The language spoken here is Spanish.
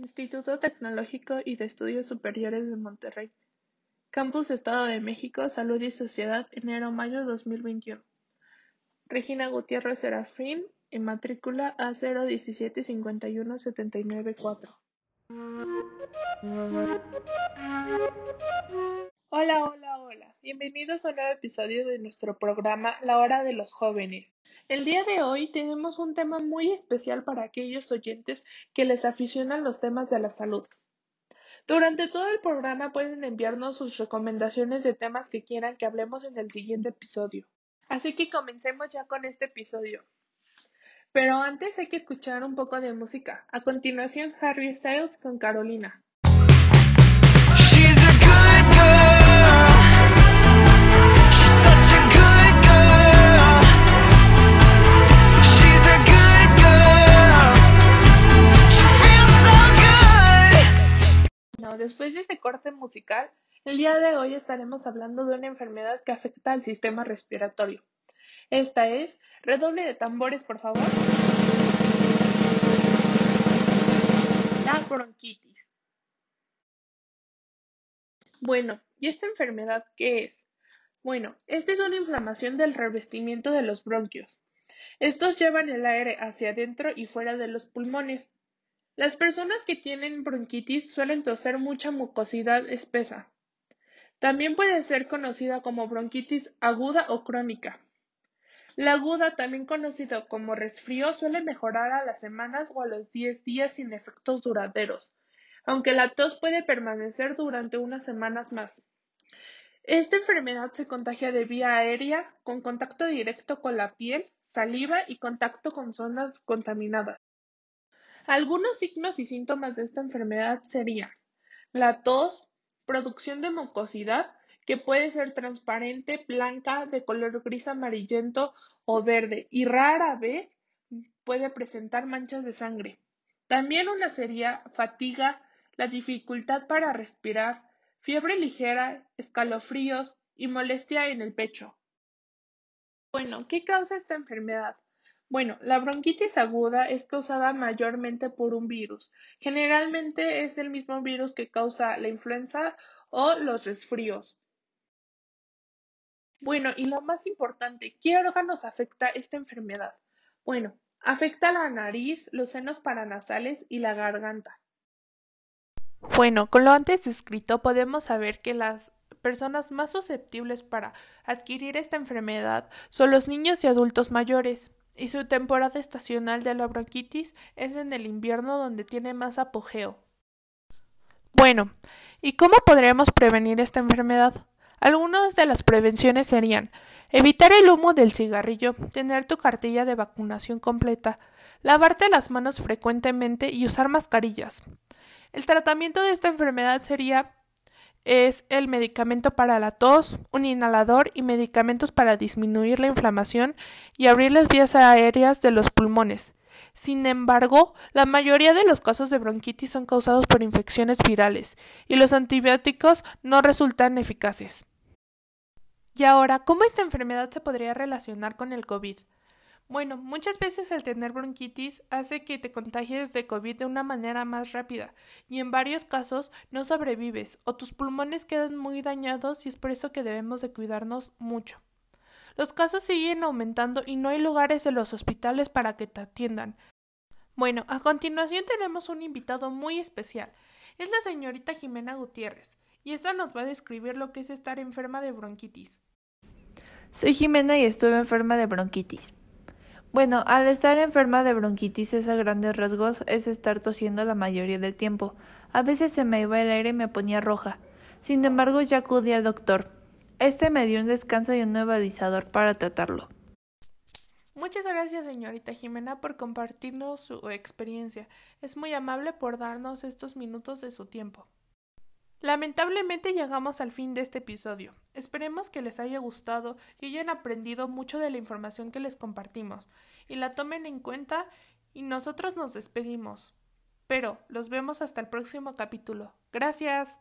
Instituto Tecnológico y de Estudios Superiores de Monterrey. Campus Estado de México, Salud y Sociedad, enero-mayo 2021. Regina Gutiérrez Serafín, en matrícula A017517994. Hola, hola, hola. Bienvenidos a un nuevo episodio de nuestro programa La Hora de los Jóvenes. El día de hoy tenemos un tema muy especial para aquellos oyentes que les aficionan los temas de la salud. Durante todo el programa pueden enviarnos sus recomendaciones de temas que quieran que hablemos en el siguiente episodio. Así que comencemos ya con este episodio. Pero antes hay que escuchar un poco de música. A continuación, Harry Styles con Carolina. Después de ese corte musical, el día de hoy estaremos hablando de una enfermedad que afecta al sistema respiratorio. Esta es, redoble de tambores por favor, la bronquitis. Bueno, ¿y esta enfermedad qué es? Bueno, esta es una inflamación del revestimiento de los bronquios. Estos llevan el aire hacia adentro y fuera de los pulmones. Las personas que tienen bronquitis suelen toser mucha mucosidad espesa. También puede ser conocida como bronquitis aguda o crónica. La aguda, también conocida como resfrío, suele mejorar a las semanas o a los 10 días sin efectos duraderos, aunque la tos puede permanecer durante unas semanas más. Esta enfermedad se contagia de vía aérea, con contacto directo con la piel, saliva y contacto con zonas contaminadas. Algunos signos y síntomas de esta enfermedad serían la tos, producción de mucosidad, que puede ser transparente, blanca, de color gris amarillento o verde, y rara vez puede presentar manchas de sangre. También una sería fatiga, la dificultad para respirar, fiebre ligera, escalofríos y molestia en el pecho. Bueno, ¿qué causa esta enfermedad? Bueno, la bronquitis aguda es causada mayormente por un virus. Generalmente es el mismo virus que causa la influenza o los resfríos. Bueno, y lo más importante, ¿qué órganos afecta esta enfermedad? Bueno, afecta la nariz, los senos paranasales y la garganta. Bueno, con lo antes descrito podemos saber que las personas más susceptibles para adquirir esta enfermedad son los niños y adultos mayores y su temporada estacional de la bronquitis es en el invierno donde tiene más apogeo. Bueno, ¿y cómo podremos prevenir esta enfermedad? Algunas de las prevenciones serían evitar el humo del cigarrillo, tener tu cartilla de vacunación completa, lavarte las manos frecuentemente y usar mascarillas. El tratamiento de esta enfermedad sería es el medicamento para la tos, un inhalador y medicamentos para disminuir la inflamación y abrir las vías aéreas de los pulmones. Sin embargo, la mayoría de los casos de bronquitis son causados por infecciones virales y los antibióticos no resultan eficaces. Y ahora, ¿cómo esta enfermedad se podría relacionar con el COVID? Bueno, muchas veces el tener bronquitis hace que te contagies de COVID de una manera más rápida y en varios casos no sobrevives o tus pulmones quedan muy dañados y es por eso que debemos de cuidarnos mucho. Los casos siguen aumentando y no hay lugares en los hospitales para que te atiendan. Bueno, a continuación tenemos un invitado muy especial. Es la señorita Jimena Gutiérrez y esta nos va a describir lo que es estar enferma de bronquitis. Soy Jimena y estuve enferma de bronquitis. Bueno, al estar enferma de bronquitis a grandes rasgos es estar tosiendo la mayoría del tiempo. A veces se me iba el aire y me ponía roja. Sin embargo, ya acudí al doctor. Este me dio un descanso y un nebulizador para tratarlo. Muchas gracias, señorita Jimena, por compartirnos su experiencia. Es muy amable por darnos estos minutos de su tiempo. Lamentablemente llegamos al fin de este episodio. Esperemos que les haya gustado y hayan aprendido mucho de la información que les compartimos y la tomen en cuenta y nosotros nos despedimos. Pero los vemos hasta el próximo capítulo. Gracias.